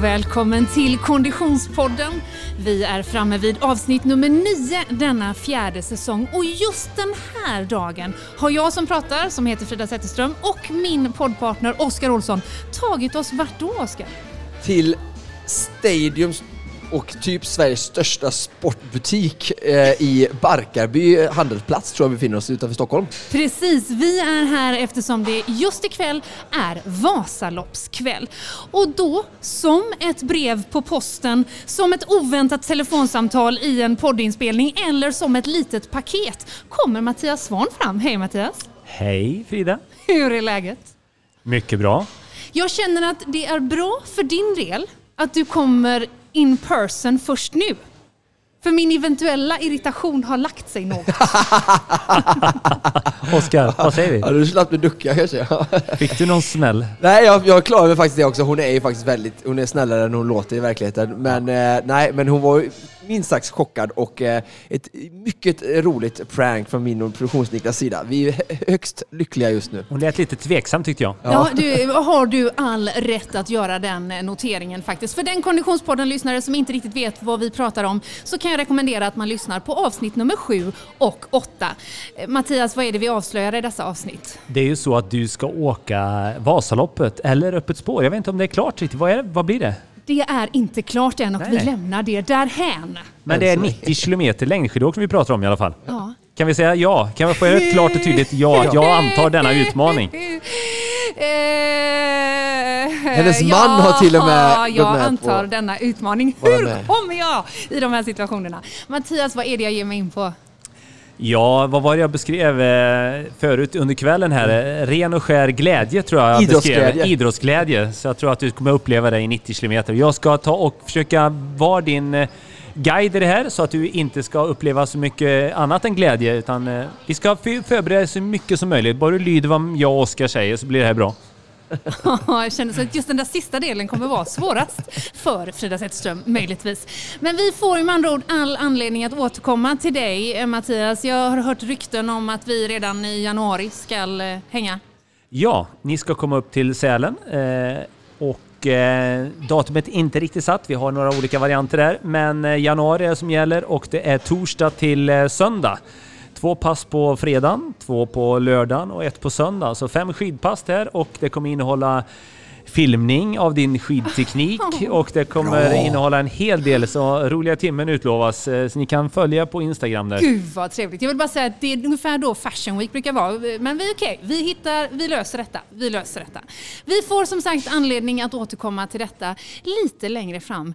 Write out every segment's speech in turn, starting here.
och välkommen till Konditionspodden. Vi är framme vid avsnitt nummer nio denna fjärde säsong och just den här dagen har jag som pratar, som heter Frida Zetterström, och min poddpartner Oskar Olsson tagit oss vart då, Oskar? Till Stadiums och typ Sveriges största sportbutik eh, i Barkarby handelsplats tror jag vi befinner oss utanför Stockholm. Precis, vi är här eftersom det just ikväll är Vasaloppskväll. Och då, som ett brev på posten, som ett oväntat telefonsamtal i en poddinspelning eller som ett litet paket kommer Mattias Svahn fram. Hej Mattias! Hej Frida! Hur är läget? Mycket bra. Jag känner att det är bra för din del att du kommer in person först nu. För min eventuella irritation har lagt sig något. Oskar, vad säger vi? Ja, du slapp du ducka kanske. Fick du någon smäll? nej, jag, jag klarar mig faktiskt det också. Hon är ju faktiskt väldigt, hon är snällare än hon låter i verkligheten. Men eh, nej, men hon var ju minst sagt chockad och eh, ett mycket roligt prank från min och produktionsniklas sida. Vi är högst lyckliga just nu. Hon lät lite tveksam tyckte jag. Ja, du, har du all rätt att göra den eh, noteringen faktiskt. För den Konditionspodden-lyssnare som inte riktigt vet vad vi pratar om så kan jag rekommendera att man lyssnar på avsnitt nummer sju och åtta. Eh, Mattias, vad är det vi avslöjar i dessa avsnitt? Det är ju så att du ska åka Vasaloppet eller Öppet spår. Jag vet inte om det är klart riktigt. Vad, är det? vad blir det? Det är inte klart än och Nej, vi nej. lämnar det därhän. Men det är 90 kilometer längdskidåkning vi pratar om i alla fall. Ja. Kan vi säga ja? Kan vi få ett klart och tydligt ja? att Jag antar denna utmaning. Hennes man har till och med jag med antar på- denna utmaning. Hur kommer jag i de här situationerna? Mattias, vad är det jag ger mig in på? Ja, vad var det jag beskrev eh, förut under kvällen här? Eh, Ren och skär glädje tror jag jag Idrottsglädje. beskrev. Idrottsglädje. Så jag tror att du kommer uppleva det i 90 kilometer. Jag ska ta och försöka vara din eh, guide i det här så att du inte ska uppleva så mycket annat än glädje. Utan vi ska för- förbereda så mycket som möjligt. Bara du lyder vad jag och Oskar säger så blir det här bra jag känner så att just den där sista delen kommer vara svårast för Frida Zetterström, möjligtvis. Men vi får ju med andra ord all anledning att återkomma till dig, eh, Mattias. Jag har hört rykten om att vi redan i januari ska eh, hänga. Ja, ni ska komma upp till Sälen. Eh, och eh, datumet är inte riktigt satt. Vi har några olika varianter där. Men januari är det som gäller och det är torsdag till söndag. Två pass på fredagen, två på lördagen och ett på söndag. Så fem skidpass där och det kommer innehålla filmning av din skidteknik och det kommer innehålla en hel del så roliga timmen utlovas. eh, Så ni kan följa på Instagram där. Gud vad trevligt. Jag vill bara säga att det är ungefär då Fashion Week brukar vara. Men vi är okej, vi hittar, vi löser detta. Vi löser detta. Vi får som sagt anledning att återkomma till detta lite längre fram.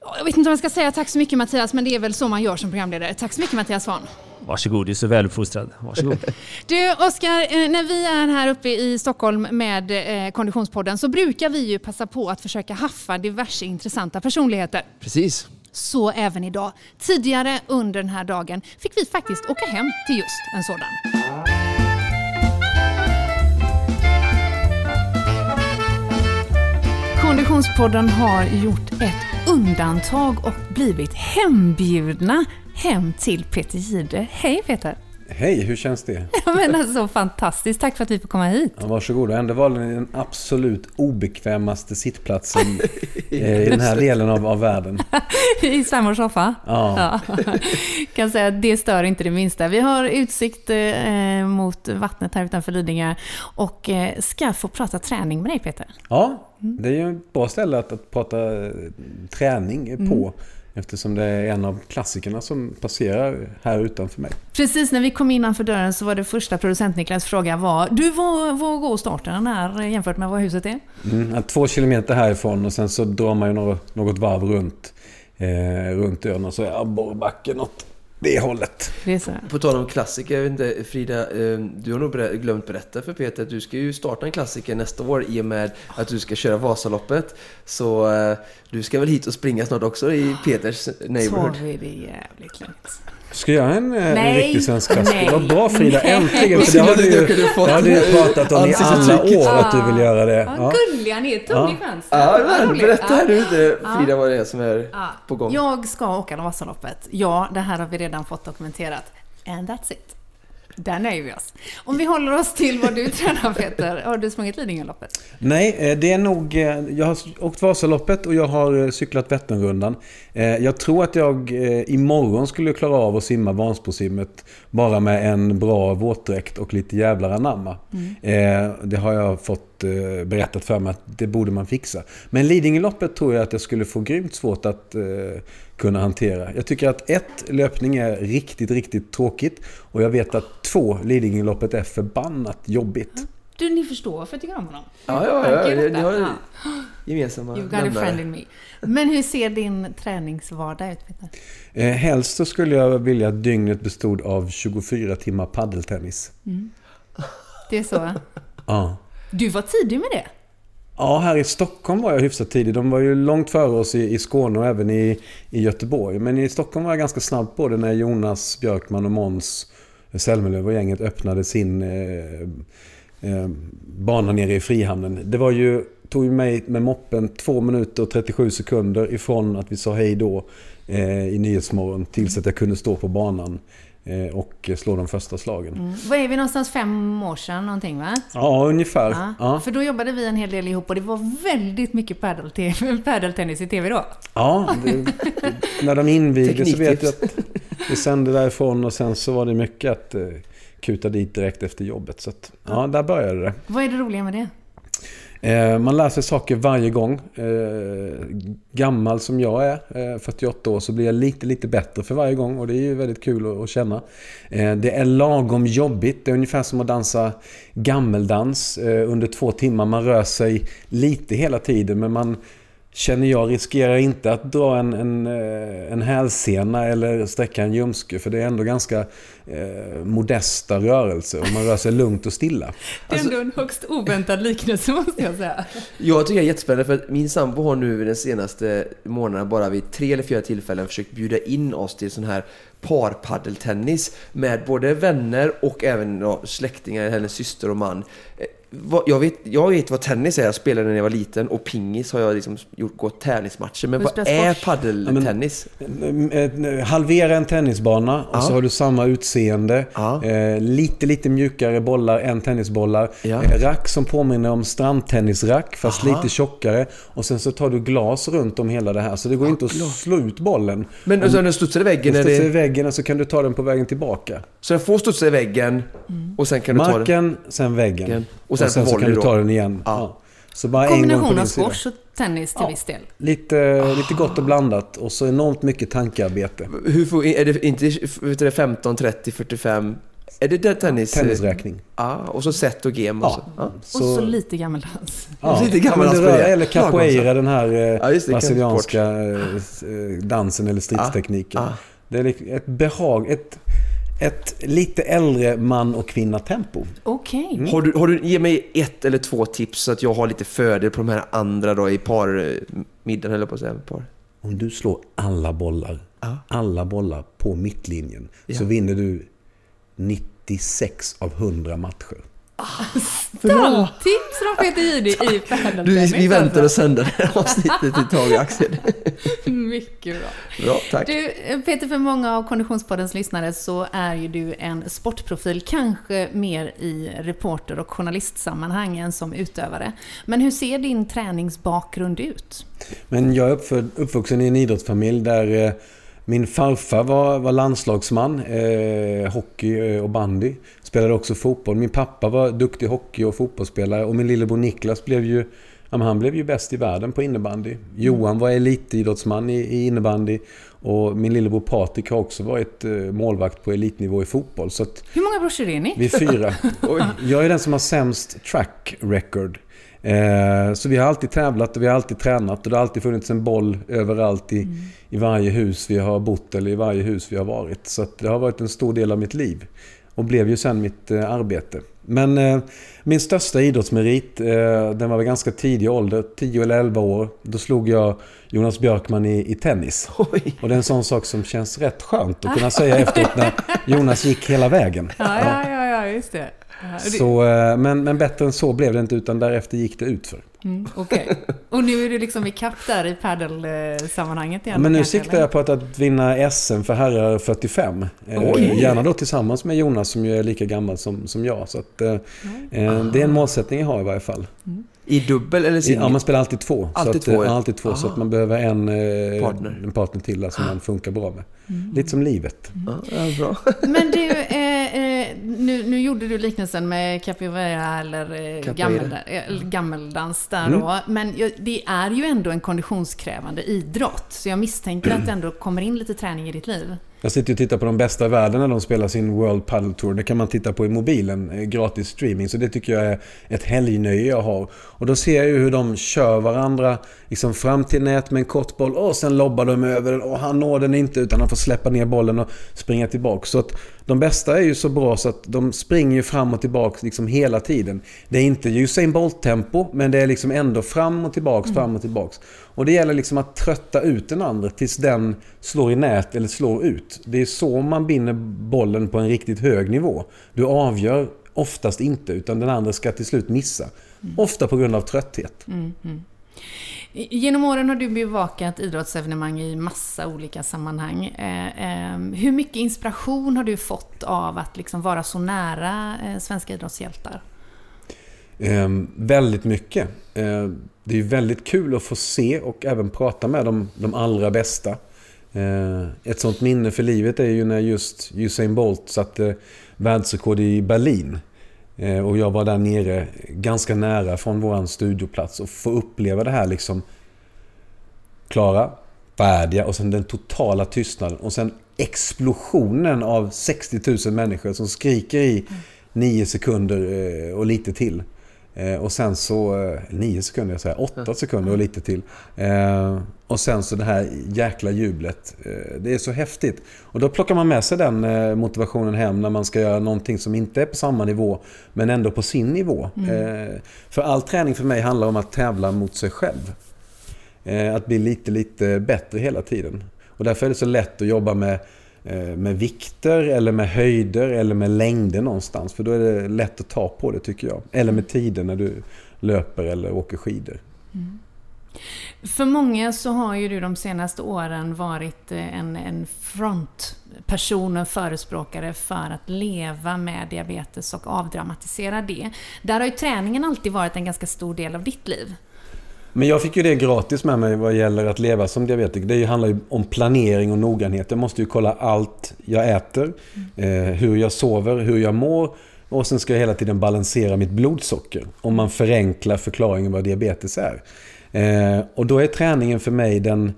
Jag vet inte om jag ska säga tack så mycket Mattias, men det är väl så man gör som programledare. Tack så mycket Mattias Svahn. Varsågod, du är så väluppfostrad. Varsågod. Du Oskar, eh, när vi är här uppe i Stockholm med eh, Konditionspodden så brukar vi ju passa på att försöka haffa diverse intressanta personligheter. Precis. Så även idag. Tidigare under den här dagen fick vi faktiskt åka hem till just en sådan. Konditionspodden har gjort ett undantag och blivit hembjudna hem till Peter Jihde. Hej Peter! Hej, hur känns det? Ja, men alltså fantastiskt, tack för att vi får komma hit. Ja, varsågod. Och ändå valde ni den absolut obekvämaste sittplatsen eh, i den här delen av, av världen. I svärmors soffa. Ja. Ja. Kan säga att det stör inte det minsta. Vi har utsikt eh, mot vattnet här utanför Lidingö och eh, ska få prata träning med dig Peter. ja, det är ju ett bra ställe att, att prata eh, träning på. Eftersom det är en av klassikerna som passerar här utanför mig. Precis när vi kom innanför dörren så var det första producent Niklas fråga var Du, vad, vad går starten här jämfört med vad huset är? Mm, två kilometer härifrån och sen så drar man ju något, något varv runt, eh, runt ön och så är abborrbacken åt det hållet. Det är så. På tal om klassiker, jag vet inte, Frida, eh, du har nog glömt berätta för Peter att du ska ju starta en klassiker nästa år i och med att du ska köra Vasaloppet. Så eh, du ska väl hit och springa snart också i Peters neighborhood? Tar vi det jävligt lugnt. Ska jag göra en, eh, en Nej. riktig svensk klassiker? Nej. Vad bra Frida, Nej. äntligen! För det har du ju, har du ju pratat om i alla år att du vill göra det. Ja, Ja. gulliga ni är, tog ni chansen? Ja, men berätta här nu lite, Frida vad det är som är på gång. Jag ska åka Vasaloppet. Ja, det här har vi redan fått dokumenterat. And that's it. Där nöjer vi oss. Om vi håller oss till vad du tränar Peter. Har du sprungit Lidingöloppet? Nej, eh, det är nog... eh, Jag har åkt Vasaloppet och jag har eh, cyklat Vätternrundan. Jag tror att jag imorgon skulle klara av att simma Vansbrosimmet bara med en bra våtdräkt och lite jävlar anamma. Eh, Det har jag fått eh, berättat för mig att det borde man fixa. Men Lidingöloppet tror jag att jag skulle få grymt svårt att eh, kunna hantera. Jag tycker att ett, löpning är riktigt, riktigt tråkigt. Och jag vet att två, Lidingöloppet är förbannat jobbigt. Du, ni förstår varför jag tycker om honom. Ja, ja, ja. Ni har gemensamma You've got a friend in me. Men hur ser din träningsvardag ut Peter? Eh, helst så skulle jag vilja att dygnet bestod av 24 timmar paddeltennis. Det är så? Ja. Du var tidig med det. Ja, här i Stockholm var jag hyfsat tidig. De var ju långt före oss i, i Skåne och även i, i Göteborg. Men i Stockholm var jag ganska snabb på det när Jonas Björkman och Måns Zelmerlöw och gänget öppnade sin eh, eh, bana nere i Frihamnen. Det var ju, tog ju mig med moppen 2 minuter och 37 sekunder ifrån att vi sa hej då eh, i Nyhetsmorgon tills att jag kunde stå på banan och slå de första slagen. Mm. Vad är vi någonstans? Fem år sedan någonting va? Ja, ungefär. Ja. Ja. För då jobbade vi en hel del ihop och det var väldigt mycket padel- padeltennis i TV då. Ja, det, när de invigde så vet jag att vi sände därifrån och sen så var det mycket att eh, kuta dit direkt efter jobbet. Så att, ja, där började det. Vad är det roliga med det? Eh, man lär sig saker varje gång. Eh, gammal som jag är, eh, 48 år, så blir jag lite, lite bättre för varje gång och det är ju väldigt kul att, känna. Det är lagom jobbigt. Det är ungefär som att dansa gammeldans under två timmar. Man rör sig lite hela tiden men man Känner jag riskerar inte att dra en, en, eh, en hälsena eller sträcka en ljumske för det är ändå ganska eh, modesta rörelser och man rör sig lugnt och stilla. Det är ändå en högst oväntad liknelse måste jag säga. Jag tycker det är jättespännande för att min sambo har nu den senaste månaden bara vid tre eller fyra tillfällen försökt bjuda in oss till sån här parpaddeltennis med både vänner och även ja, släktingar, hennes syster och man. Eh, Jag vet, jag vet vad tennis är, jag spelade när jag var liten och pingis har jag liksom gjort, gått tävlingsmatcher. Men vad är squash? paddeltennis? Eh, Halvera en tennisbana och Ja. så har du samma utseende. Ja. Eh, lite, lite mjukare bollar än tennisbollar. Ja. Eh, rack som påminner om strandtennisrack fast Aha. lite tjockare. Och sen så tar du glas runt om hela det här. Så det går inte att slå ut bollen. Men alltså, den studsar i väggen, Den studsar i väggen och så kan du ta den på vägen tillbaka. så den får studsa i väggen och sen kan du ta den. Marken, sen väggen. Väggen. Och sen på så kan du ta den igen. Ja. Ja. Så bara Kombination av squash och tennis till viss del. Lite, lite gott och blandat och så enormt mycket tankearbete. Hur får, är det inte vet du, det, 15, 30, 45? Är det där tennis? Tennisräkning. Ja, och så set och game och så. Ja. Ja. Och så lite gammeldans. Ja, Lite gammal men det dans på rör, det. eller capoeira, den här eh, Ja, det, brasilianska eh, dansen eller stridstekniken. Ja, Det är ett behag, ett, ett lite äldre man och kvinna tempo. Okej. Har du, har du, ge mig ett eller två tips så att jag har lite fördel på de här andra då i parmiddagen eller på att säga. Par. Om du slår alla bollar, Ja. alla bollar på mittlinjen så Ja. vinner du 96 av 100 matcher. Stalltips från Peter Jihde i Du, vi, väntar alltså. och sänder det här avsnittet ett tag Axel. Mycket bra. Bra, tack. Du, Peter, för många av Konditionspoddens lyssnare så är ju du en sportprofil, kanske mer i reporter och journalistsammanhang än som utövare. Men hur ser din träningsbakgrund ut? Men jag är uppfödd, uppvuxen i en idrottsfamilj där eh, min farfar var, var landslagsman, eh, hockey eh, och bandy. Spelade också fotboll. Min pappa var duktig hockey och fotbollsspelare och min lillebror Niklas blev ju han blev ju bäst i världen på innebandy. Johan var elitidrottsman i, innebandy. Och min lillebror Patrik har också varit eh, målvakt på elitnivå i fotboll. Så Hur många brorsor är ni? vi är fyra. Jag är den som har sämst track record. Eh, så vi har alltid tävlat och vi har alltid tränat och det har alltid funnits en boll överallt i, i varje hus vi har bott eller i varje hus vi har varit. Så det har varit en stor del av mitt liv. Och blev ju sen mitt eh, arbete. Men eh, min största idrottsmerit, eh, den var väl ganska tidig ålder, 10 eller 11 år. Då slog jag Jonas Björkman i, i tennis. Oj. Och det är en sån sak som känns rätt skönt att kunna säga efteråt när Jonas gick hela vägen. Ja, ja, ja, ja just det. Så, eh, men, men bättre än så blev det inte utan därefter gick det utför. Mm, Okej. Och nu är du liksom i kapp där i paddelsammanhanget igen? Men nu kanske, siktar eller? jag på att, att vinna SM för herrar 45. Eh, Oj. Gärna då tillsammans med Jonas som ju är lika gammal som, som jag. Så att, eh, eh, det är en målsättning jag har i varje fall. I dubbel eller singel? ja, man spelar alltid två. Alltid så att, två, ja. ja, alltid två. Så Aha. att man behöver en eh, Partner. en partner till som man funkar bra med. Lite som livet. Ja, ja, bra. Men du, eh, nu, nu gjorde du liknelsen med capoeira eller eh, gammel, eh, gammeldans där Mm. då. Men det är ju ändå en konditionskrävande idrott. Så jag misstänker att det ändå kommer in lite träning i ditt liv. Jag sitter och tittar på de bästa i världen när de spelar sin World Padel Tour. Det kan man titta på i mobilen, eh, gratis streaming. Så det tycker jag är ett helgnöje jag har. Och då ser jag ju hur de kör varandra liksom fram till nät med en kort boll och sen lobbar de över den och han når den inte utan han får släppa ner bollen och springa tillbaka. Så att de bästa är ju så bra så att de springer ju fram och tillbaka liksom hela tiden. Det är inte Usain Bolt-tempo men det är liksom ändå fram och tillbaks, fram och tillbaks. Och det gäller liksom att trötta ut den andra tills den slår i nät eller slår ut. Det är så man vinner bollen på en riktigt hög nivå. Du avgör oftast inte utan den andra ska till slut missa. Ofta på grund av trötthet. I- Genom åren har du bevakat idrottsevenemang i massa olika sammanhang. Eh, eh, hur mycket inspiration har du fått av att liksom vara så nära eh, svenska idrottshjältar? Ehm, väldigt mycket. Ehm, det är väldigt kul att få se och även prata med de, de allra bästa. Ehm, ett sånt minne för livet är ju när just Usain Bolt satte eh, världsrekord i Berlin. Och jag var där nere ganska nära från vår studioplats och få uppleva det här liksom klara, färdiga och sen den totala tystnaden och sen explosionen av 60 000 människor som skriker i nio sekunder eh, och lite till. Eh, Och sen så, eh, 9 sekunder, jag säger 8 sekunder och lite till. Eh, Och sen så det här jäkla jublet. Det är så häftigt. Och då plockar man med sig den motivationen hem när man ska göra någonting som inte är på samma nivå men ändå på sin nivå. Eh, För all träning för mig handlar om att tävla mot sig själv. Att bli lite, lite bättre hela tiden. Och därför är det så lätt att jobba med, Eh, med vikter eller med höjder eller med längder någonstans. För då är det lätt att ta på det tycker jag. Eller med tider när du löper eller åker skidor. Mm. För många så har ju du de senaste åren varit eh, en, en frontperson, och förespråkare för att leva med diabetes och avdramatisera det. Där har ju träningen alltid varit en ganska stor del av ditt liv. Men jag fick ju det gratis med mig vad gäller att leva som diabetiker. Det handlar ju om planering och noggrannhet. Jag måste ju kolla allt jag äter, eh, hur jag sover, hur jag mår. Och sen ska jag hela tiden balansera mitt blodsocker. Om man förenklar förklaringen vad diabetes är. Eh, och då är träningen för mig den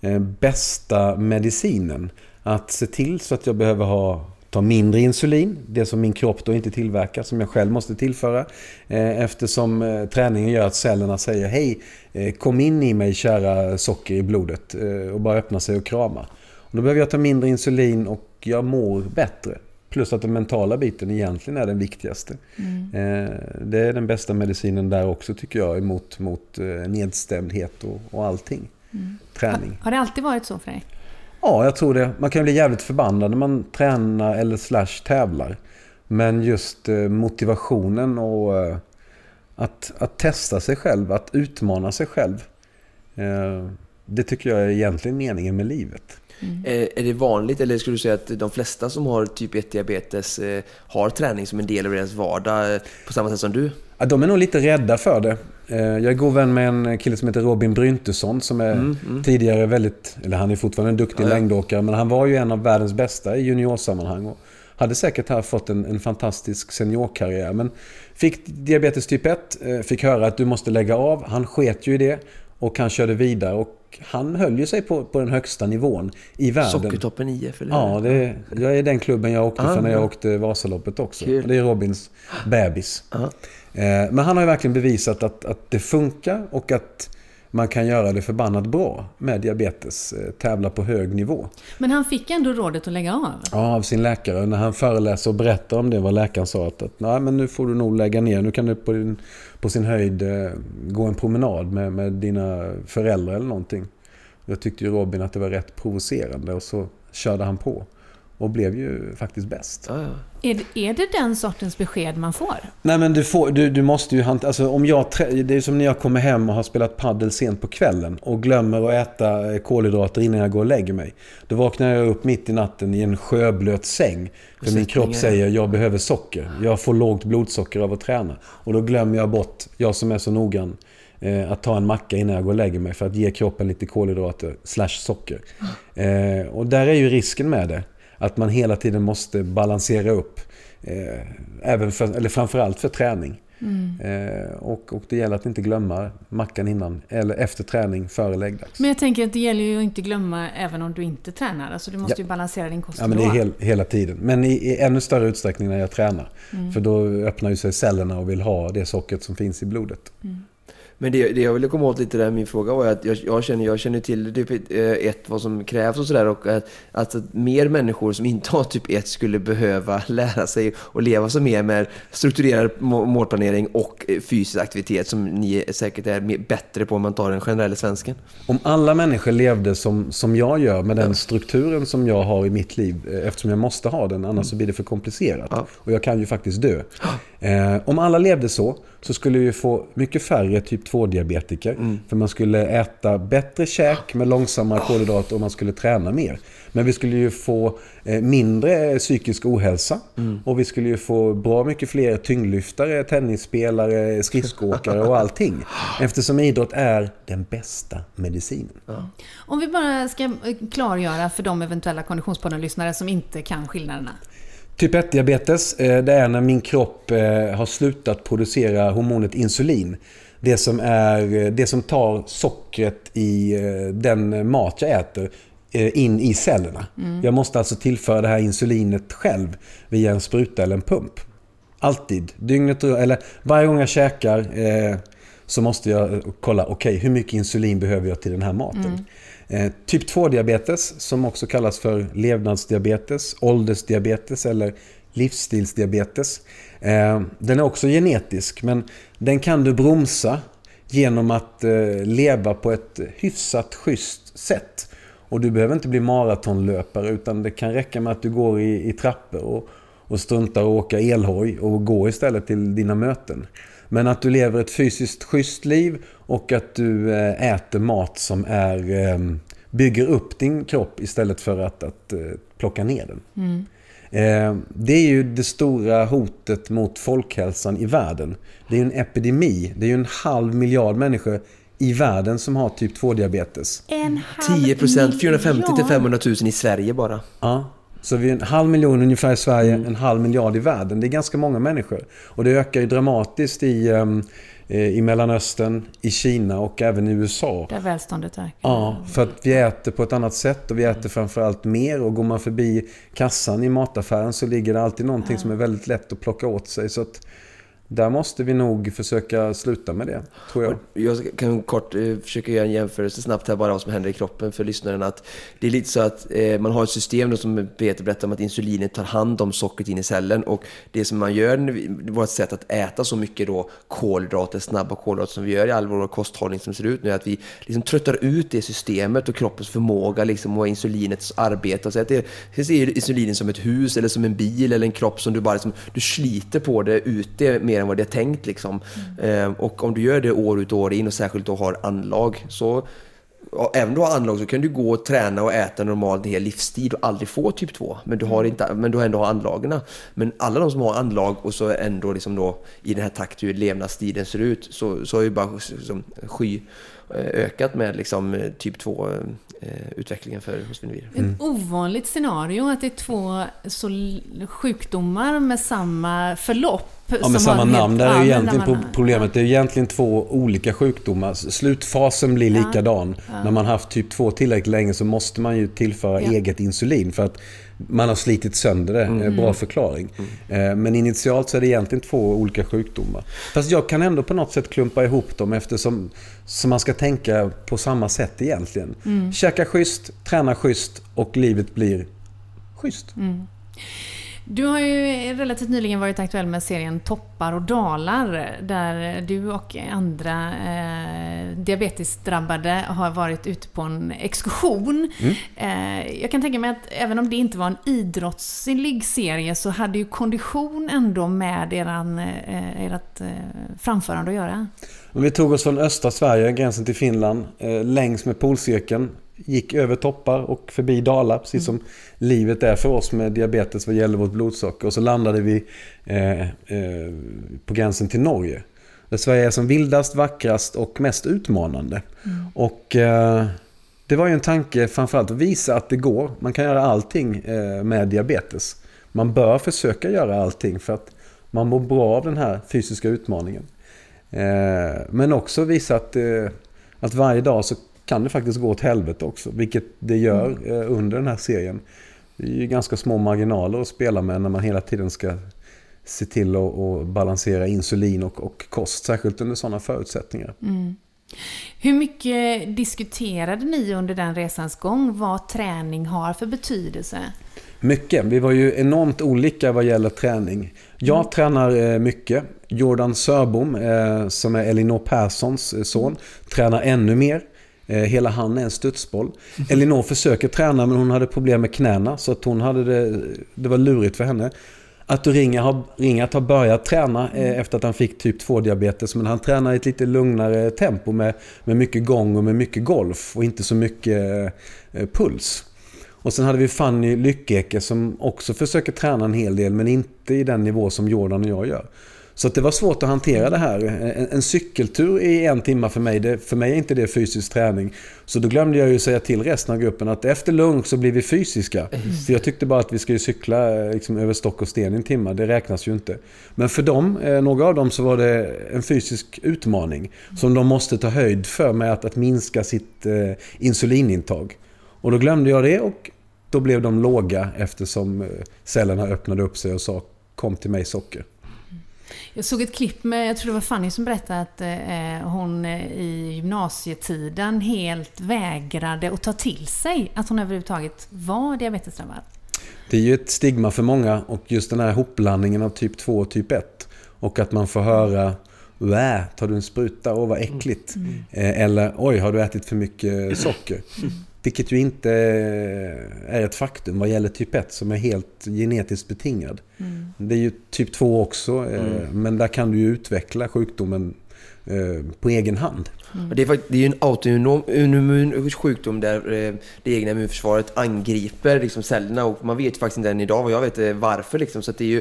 eh, bästa medicinen. Att se till så att jag behöver ha ta mindre insulin, det som min kropp då inte tillverkar, som jag själv måste tillföra. Eh, Eftersom eh, träningen gör att cellerna säger hej, eh, kom in i mig kära socker i blodet och bara öppna sig och krama. Och då behöver jag ta mindre insulin och jag mår bättre. Plus att den mentala biten egentligen är den viktigaste. Eh, Det är den bästa medicinen där också tycker jag, mot, mot nedstämdhet och, och allting. Träning. Har det alltid varit så för dig? Ja, jag tror det. Man kan bli jävligt förbannad när man tränar eller slash tävlar. Men just eh, motivationen och eh, att, att testa sig själv, att utmana sig själv. Eh, det tycker jag är egentligen meningen med livet. Är, är det vanligt, eller skulle du säga att de flesta som har typ 1-diabetes eh, har träning som en del av deras vardag på samma sätt som du? Ja, de är nog lite rädda för det. Eh, Jag är god vän med en kille som heter Robin Bryntesson som är tidigare väldigt, eller han är fortfarande en duktig Ja, ja. längdåkare, men han var ju en av världens bästa i juniorsammanhang. Och hade säkert här fått en, en fantastisk seniorkarriär. Men fick diabetes typ 1, eh, fick höra att du måste lägga av. Han sket ju i det och han körde vidare. Och han höll ju sig på, på den högsta nivån i världen. Sockertoppen IF, eller Ja, det, jag är den klubben jag åkte Ah, för när jag ja. åkte Vasaloppet också. Kul. Det är Robins bebis. Ja. Eh, Men han har ju verkligen bevisat att, att det funkar och att man kan göra det förbannat bra med diabetes. eh, Tävla på hög nivå. Men han fick ändå rådet att lägga av. Ja, av sin läkare. När han föreläser och berättar om det, vad läkaren sa att, att Nej, men nu får du nog lägga ner. Nu kan du på, din, på sin höjd eh, gå en promenad med, med dina föräldrar eller någonting. Jag tyckte ju Robin att det var rätt provocerande och så körde han på och blev ju faktiskt bäst. Ja, ja. Är, det- är det den sortens besked man får? Nej men du, får, du, du måste ju hantera, alltså om jag, det är som när jag kommer hem och har spelat paddel sent på kvällen och glömmer att äta eh, kolhydrater innan jag går och lägger mig. Då vaknar jag upp mitt i natten i en sjöblöt säng. För min kropp säger jag behöver socker. Jag får lågt blodsocker av att träna. Och då glömmer jag bort, jag som är så noggrann, eh, att ta en macka innan jag går och lägger mig för att ge kroppen lite kolhydrater slash socker. Eh, och där är ju risken med det. Att man hela tiden måste balansera upp. Eh, även för, eller framförallt för träning. Eh, och, och det gäller att inte glömma mackan innan eller efter träning före läggdags. Men jag tänker att det gäller ju att inte glömma även om du inte tränar. Alltså du måste Ja. ju balansera din kost Ja, men det är hel, hela tiden. Men i, i ännu större utsträckning när jag tränar. För då öppnar ju sig cellerna och vill ha det sockret som finns i blodet. Men det, det jag ville komma åt lite där, min fråga var att jag, jag, känner, jag känner till typ ett, eh, vad som krävs och sådär och att, att mer människor som inte har typ 1 skulle behöva lära sig och leva som mer med strukturerad må- målplanering och eh, fysisk aktivitet som ni säkert är bättre på om man tar den generella svensken. Om alla människor levde som, som jag gör med den strukturen som jag har i mitt liv, eh, eftersom jag måste ha den, annars så blir det för komplicerat. Ja. Och jag kan ju faktiskt dö. Eh, om alla levde så, så skulle vi få mycket färre typ 2-diabetiker. För man skulle äta bättre käk med långsammare kolhydrater och man skulle träna mer. Men vi skulle ju få eh, mindre psykisk ohälsa. Och vi skulle ju få bra mycket fler tyngdlyftare, tennisspelare, skridskoåkare och allting. Eftersom idrott är den bästa medicinen. Om vi bara ska eh, klargöra för de eventuella Konditionspodden-lyssnare som inte kan skillnaderna. Typ 1-diabetes, eh, det är när min kropp eh, har slutat producera hormonet insulin. Det som, är, eh, det som tar sockret i den mat jag äter in i cellerna. Jag måste alltså tillföra det här insulinet själv via en spruta eller en pump. Alltid. Dygnet eller varje gång jag käkar eh, så måste jag kolla, okej hur mycket insulin behöver jag till den här maten? Eh, Eh, typ 2-diabetes, som också kallas för levnadsdiabetes, åldersdiabetes eller livsstilsdiabetes. Eh, den är också genetisk, men den kan du bromsa genom att eh, leva på ett hyfsat schysst sätt. Och du behöver inte bli maratonlöpare utan det kan räcka med att du går i, i trappor och, och struntar att åka elhoj och går istället till dina möten. Men att du lever ett fysiskt schysst liv och att du eh, äter mat som är, eh, bygger upp din kropp istället för att, att eh, plocka ner den. Eh, Det är ju det stora hotet mot folkhälsan i världen. Det är ju en epidemi. Det är ju en halv miljard människor i världen som har typ 2-diabetes. En halv 10 procent, 450 till miljard. 500 000 i Sverige bara. Ja. Så vi är en halv miljon ungefär i Sverige, en halv miljard i världen. Det är ganska många människor. Och det ökar ju dramatiskt i, ehm, eh, i Mellanöstern, i Kina och även i USA. Där välståndet ökar. Ja, för att vi äter på ett annat sätt och vi äter framförallt mer. Och går man förbi kassan i mataffären så ligger det alltid någonting som är väldigt lätt att plocka åt sig. Så att där måste vi nog försöka sluta med det, tror jag. Jag kan kort eh, försöka göra en jämförelse snabbt här bara vad som händer i kroppen för lyssnaren. Att det är lite så att eh, man har ett system då, som Peter berättade om att insulinet tar hand om sockret in i cellen och det som man gör, vårt sätt att äta så mycket då kolhydrater, snabba kolhydrater som vi gör i all vår kosthållning som ser ut nu är att vi liksom tröttar ut det systemet och kroppens förmåga liksom och insulinets arbete. Så att det, jag ser insulinen som ett hus eller som en bil eller en kropp som du bara liksom, du sliter på det ut det mer än vad det är tänkt liksom. Eh, och om du gör det år ut och år in och särskilt då har anlag så även om du har anlag så kan du gå och träna och äta normalt en hel livstid och aldrig få typ 2. Men du har, inte, men du har ändå anlagen. Men alla de som har anlag och så ändå liksom då i den här takt hur levnadsstilen ser ut så, så har ju bara liksom, sky eh, ökat med liksom eh, typ 2 eh, utvecklingen för hos individer. Ett ovanligt scenario att det är två så sjukdomar med samma förlopp. Ja, som med samma har namn. Där är ja, ju egentligen problemet. Det är egentligen två olika sjukdomar. Slutfasen blir likadan. När man haft typ 2 tillräckligt länge så måste man ju tillföra Ja. eget insulin för att man har slitit sönder det. Mm. Bra förklaring. Eh, Men initialt så är det egentligen två olika sjukdomar. Fast jag kan ändå på något sätt klumpa ihop dem eftersom så man ska tänka på samma sätt egentligen. Käka schysst, träna schysst och livet blir schysst. Du har ju relativt nyligen varit aktuell med serien Toppar och dalar där du och andra eh, diabetesdrabbade har varit ute på en exkursion. Mm. Eh, jag kan tänka mig att även om det inte var en idrottslig serie så hade ju kondition ändå med eran, eh, ert eh, framförande att göra. Vi tog oss från östra Sverige, gränsen till Finland, eh, längs med polcirkeln gick över toppar och förbi dalar, precis som livet är för oss med diabetes vad gäller vårt blodsocker. Och så landade vi eh, eh, på gränsen till Norge. Där Sverige är som vildast, vackrast och mest utmanande. Mm. Och eh, det var ju en tanke framförallt att visa att det går. Man kan göra allting eh, med diabetes. Man bör försöka göra allting för att man mår bra av den här fysiska utmaningen. Eh, men också visa att, eh, att varje dag så kan det faktiskt gå åt helvete också, vilket det gör mm. Eh, under den här serien. Det är ju ganska små marginaler att spela med när man hela tiden ska se till att balansera insulin och, och, kost, särskilt under sådana förutsättningar. Mm. Hur mycket diskuterade ni under den resans gång vad träning har för betydelse? Mycket. Vi var ju enormt olika vad gäller träning. Jag mm. tränar eh, mycket. Jordan Sörbom, eh, som är Elinor Perssons son, tränar ännu mer. Eh, hela han är en studsboll. Mm. Elinor försöker träna men hon hade problem med knäna så att hon hade det, det var lurigt för henne. Att Ringa har, Ringat har börjat träna eh, mm. efter att han fick typ 2-diabetes. Men han tränar i ett lite lugnare tempo med, med mycket gång och med mycket golf och inte så mycket eh, puls. Och sen hade vi Fanny Lyckeke som också försöker träna en hel del men inte i den nivå som Jordan och jag gör. Så det var svårt att hantera det här. En, en cykeltur i en timme för mig, det, för mig är inte det fysisk träning. Så då glömde jag ju säga till resten av gruppen att efter lunch så blir vi fysiska. För jag tyckte bara att vi skulle cykla liksom, över stock och sten i en timme. Det räknas ju inte. Men för dem, eh, några av dem, så var det en fysisk utmaning. Som de måste ta höjd för med att, att minska sitt eh, insulinintag. Och då glömde jag det och då blev de låga eftersom eh, cellerna öppnade upp sig och sa kom till mig socker. Jag såg ett klipp med, jag tror det var Fanny som berättade att eh, hon eh, i gymnasietiden helt vägrade att ta till sig att hon överhuvudtaget var diabetesdrabbad. Det är ju ett stigma för många och just den här hopblandningen av typ 2 och typ 1. Och att man får höra Wä, tar du en spruta? Åh, vad äckligt. Mm. Eh, eller oj, har du ätit för mycket socker? Mm. Vilket ju inte är ett faktum vad gäller typ 1 som är helt genetiskt betingad. Mm. Det är ju typ 2 också, eh, mm. men där kan du ju utveckla sjukdomen eh, på egen hand. Mm. Det, är, ju en autoimmun sjukdom där eh, det egna immunförsvaret angriper liksom cellerna och man vet faktiskt inte än idag vad jag vet varför. Liksom. Så det är ju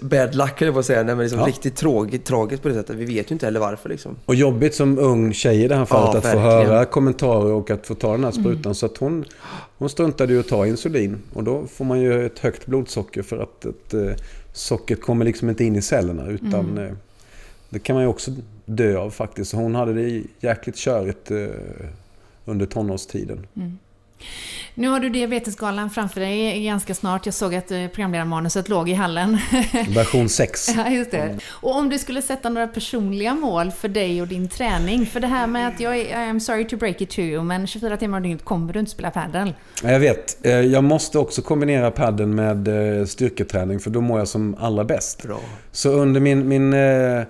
bad luck eller vad säga. Nej, men liksom ja. riktigt tråkigt, tragiskt på det sättet. Vi vet ju inte heller varför. Liksom. Och jobbigt som ung tjej i det här fallet ja, att verkligen. få höra kommentarer och att få ta den här sprutan. Mm. Så att hon, hon struntade ju att ta insulin. Och då får man ju ett högt blodsocker för att eh, sockret kommer liksom inte in i cellerna. Utan mm. Det kan man ju också dö av faktiskt. Hon hade det jäkligt körigt eh, under tonårstiden. Mm. Nu har du Diabetesgalan framför dig ganska snart. Jag såg att eh, programledarmanuset låg i hallen. Version 6. Ja, just det. Och om du skulle sätta några personliga mål för dig och din träning. För det här med att jag är, I'm sorry to break it to you, men 24 timmar om dygnet kommer du inte spela padel. Jag vet. Eh, jag måste också kombinera padel med styrketräning, för då mår jag som allra bäst. Bra. Så under min, min Eh,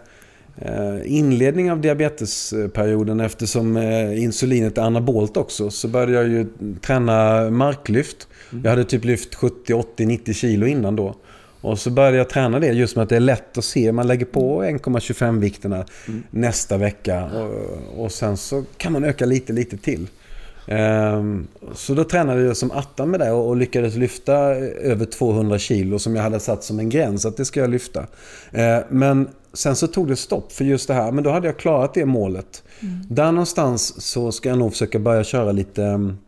inledning av diabetesperioden eftersom eh, insulinet är anabolt också så började jag ju träna marklyft. Mm. Jag hade typ lyft 70, 80, 90 kilo innan då. Och så började jag träna det just med att det är lätt att se. Man lägger på 1,25 vikterna mm. nästa vecka och, och, sen så kan man öka lite, lite till. Um, så då tränade jag som attan med det och, och lyckades lyfta över 200 kilo som jag hade satt som en gräns att det ska jag lyfta. Uh, men sen så tog det stopp för just det här. Men då hade jag klarat det målet. Mm. Där någonstans så ska jag nog försöka börja köra lite mm,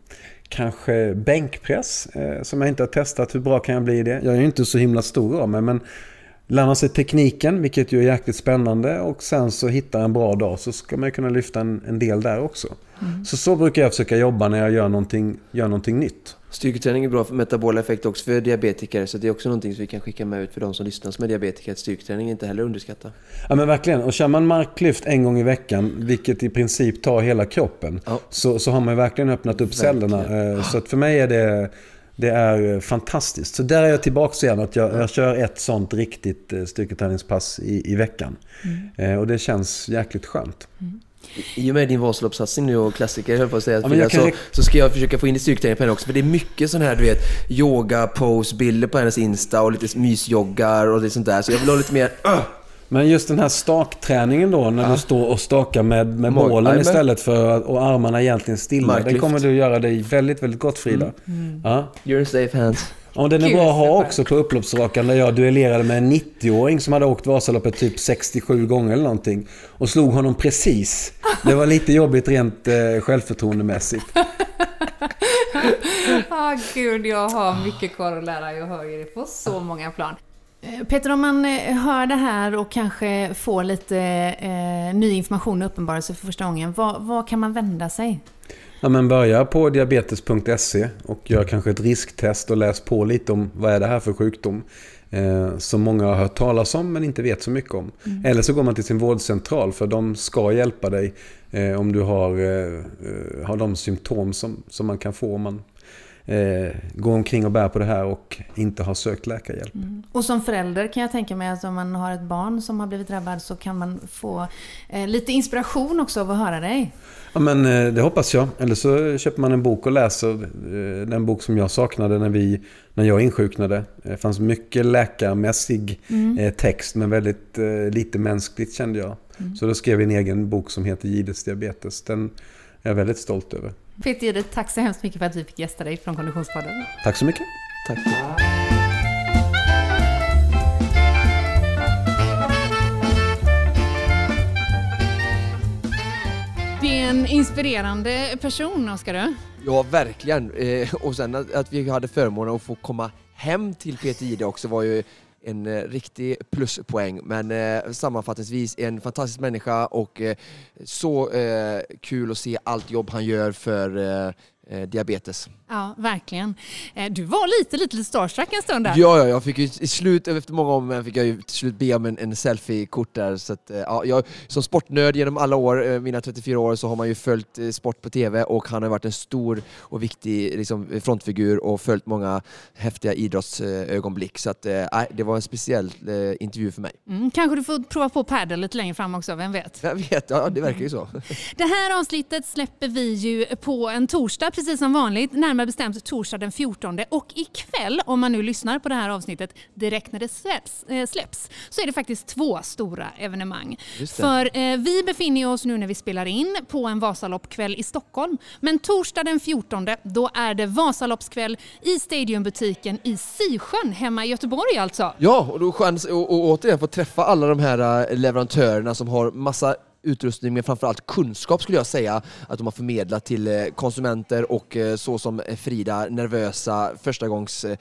kanske bänkpress. Eh, som jag inte har testat. Hur bra kan jag bli i det? Jag är ju inte så himla stor av mig men lära sig tekniken, vilket ju är jäkligt spännande. Och sen så hitta en bra dag så ska man kunna lyfta en, en del där också. Mm. Så så brukar jag försöka jobba när jag gör någonting, gör någonting nytt. Styrketräning är bra för metabola effekt också för diabetiker. Så det är också någonting som vi kan skicka med ut för de som lyssnar som är diabetiker. Att styrketräning är inte heller underskatta. Ja men verkligen. Och kör man marklyft en gång i veckan, vilket i princip tar hela kroppen. Ja. Så, så har man verkligen öppnat upp verkligen. cellerna. Eh, så att för mig är det Det är eh, fantastiskt. Så där är jag tillbaka igen. Att jag, jag kör ett sånt riktigt eh, styrketräningspass i, i veckan. Eh, och det känns jäkligt skönt. I och med din Vasaloppssatsning nu och klassiker, höll på att säga, Ja, jag så, så ska jag försöka få in lite styrketräning på henne också. För det är mycket sån här, du vet, yoga, pose, bilder på hennes Insta och lite mysjoggar och lite sånt där. Så jag vill ha lite mer... Uh! Men just den här stakträningen då, när du står och stakar med, med Mag- bålen istället för att, och armarna egentligen stilla. Marklyft. Den kommer du göra dig väldigt, väldigt gott Frida. Ja. You're in safe hands. Och den är Gud, bra att ha också på upploppsrakan där jag duellerade med en 90-åring som hade åkt Vasaloppet typ 67 gånger eller någonting. Och slog honom precis. Det var lite jobbigt rent eh, självförtroendemässigt. Ah, gud, jag har mycket kvar att lära. Jag hör ju det på så många plan. Eh, Peter, om man eh, hör det här och kanske får lite eh, ny information och uppenbarelse för första gången, vad, vad kan man vända sig? Ja, men börja på diabetes.se och gör kanske ett risktest och läs på lite om vad är det här för sjukdom. Eh, som många har hört talas om men inte vet så mycket om. Eller så går man till sin vårdcentral för de ska hjälpa dig eh, om du har, eh, eh, har de symptom som, som man kan få om man eh, går omkring och bär på det här och inte har sökt läkarhjälp. Och som förälder kan jag tänka mig att om man har ett barn som har blivit drabbad så kan man få eh, lite inspiration också av att höra dig. Ja, men eh, det hoppas jag. Eller så köper man en bok och läser eh, den bok som jag saknade när, vi, när jag insjuknade. Det fanns mycket läkarmässig eh, text men väldigt eh, lite mänskligt kände jag. Så då skrev jag en egen bok som heter Gides diabetes. Den är jag väldigt stolt över. Peter Jihde, tack så hemskt mycket för att vi fick gästa dig från Konditionspodden. Tack så mycket. Tack. Det är en inspirerande person, Oskar. du. Ja, verkligen. Eh, och sen att, att vi hade förmånen att få komma hem till Peter Jihde också var ju en eh, riktig pluspoäng. Men eh, sammanfattningsvis en fantastisk människa och eh, så eh, kul att se allt jobb han gör för eh, eh, diabetes. Ja, verkligen. Eh, Du var lite, lite, lite starstruck en stund där. Ja, ja, jag fick ju i slut, efter många om fick jag ju till slut be om en, en selfie-kort där. Så att, eh, ja, jag, som sportnörd genom alla år, eh, mina 34 år, så har man ju följt sport på TV och han har varit en stor och viktig liksom, frontfigur och följt många häftiga idrottsögonblick. Så att, eh, det var en speciell eh, intervju för mig. Mm, kanske du får prova på padel lite längre fram också, vem vet? Jag vet, ja, det verkar ju så. Det här avsnittet släpper vi ju på en torsdag precis som vanligt, närmare bestämt torsdag den 14 och ikväll, om man nu lyssnar på det här avsnittet direkt när det släpps, eh, släpps så är det faktiskt två stora evenemang. För eh, vi befinner oss nu när vi spelar in på en Vasaloppkväll i Stockholm, men torsdag den 14 då är det Vasaloppskväll i Stadiumbutiken i Sisjön hemma i Göteborg alltså. Ja, och då chans att återigen få träffa alla de här eh, leverantörerna som har massa utrustning men framförallt kunskap skulle jag säga att de har förmedlat till eh, konsumenter och eh, så som Frida, nervösa förstagångs eh,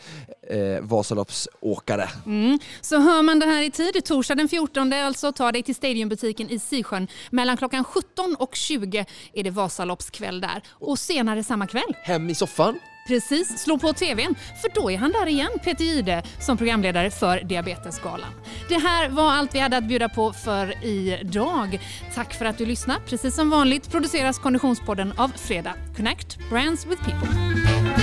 eh, Vasaloppsåkare. Mm. Så hör man det här i tid, torsdag den 14 alltså, ta dig till Stadiumbutiken i Sisjön. Mellan klockan 17 och 20 är det Vasaloppskväll där. Och senare samma kväll, Hem i soffan precis, slå på TVn, för då är han där igen, Peter Jihde, som programledare för Diabetesgalan. Det här var allt vi hade att bjuda på för idag. Tack för att du lyssnade. Precis som vanligt produceras Konditionspodden av Fredag. Connect Brands with People.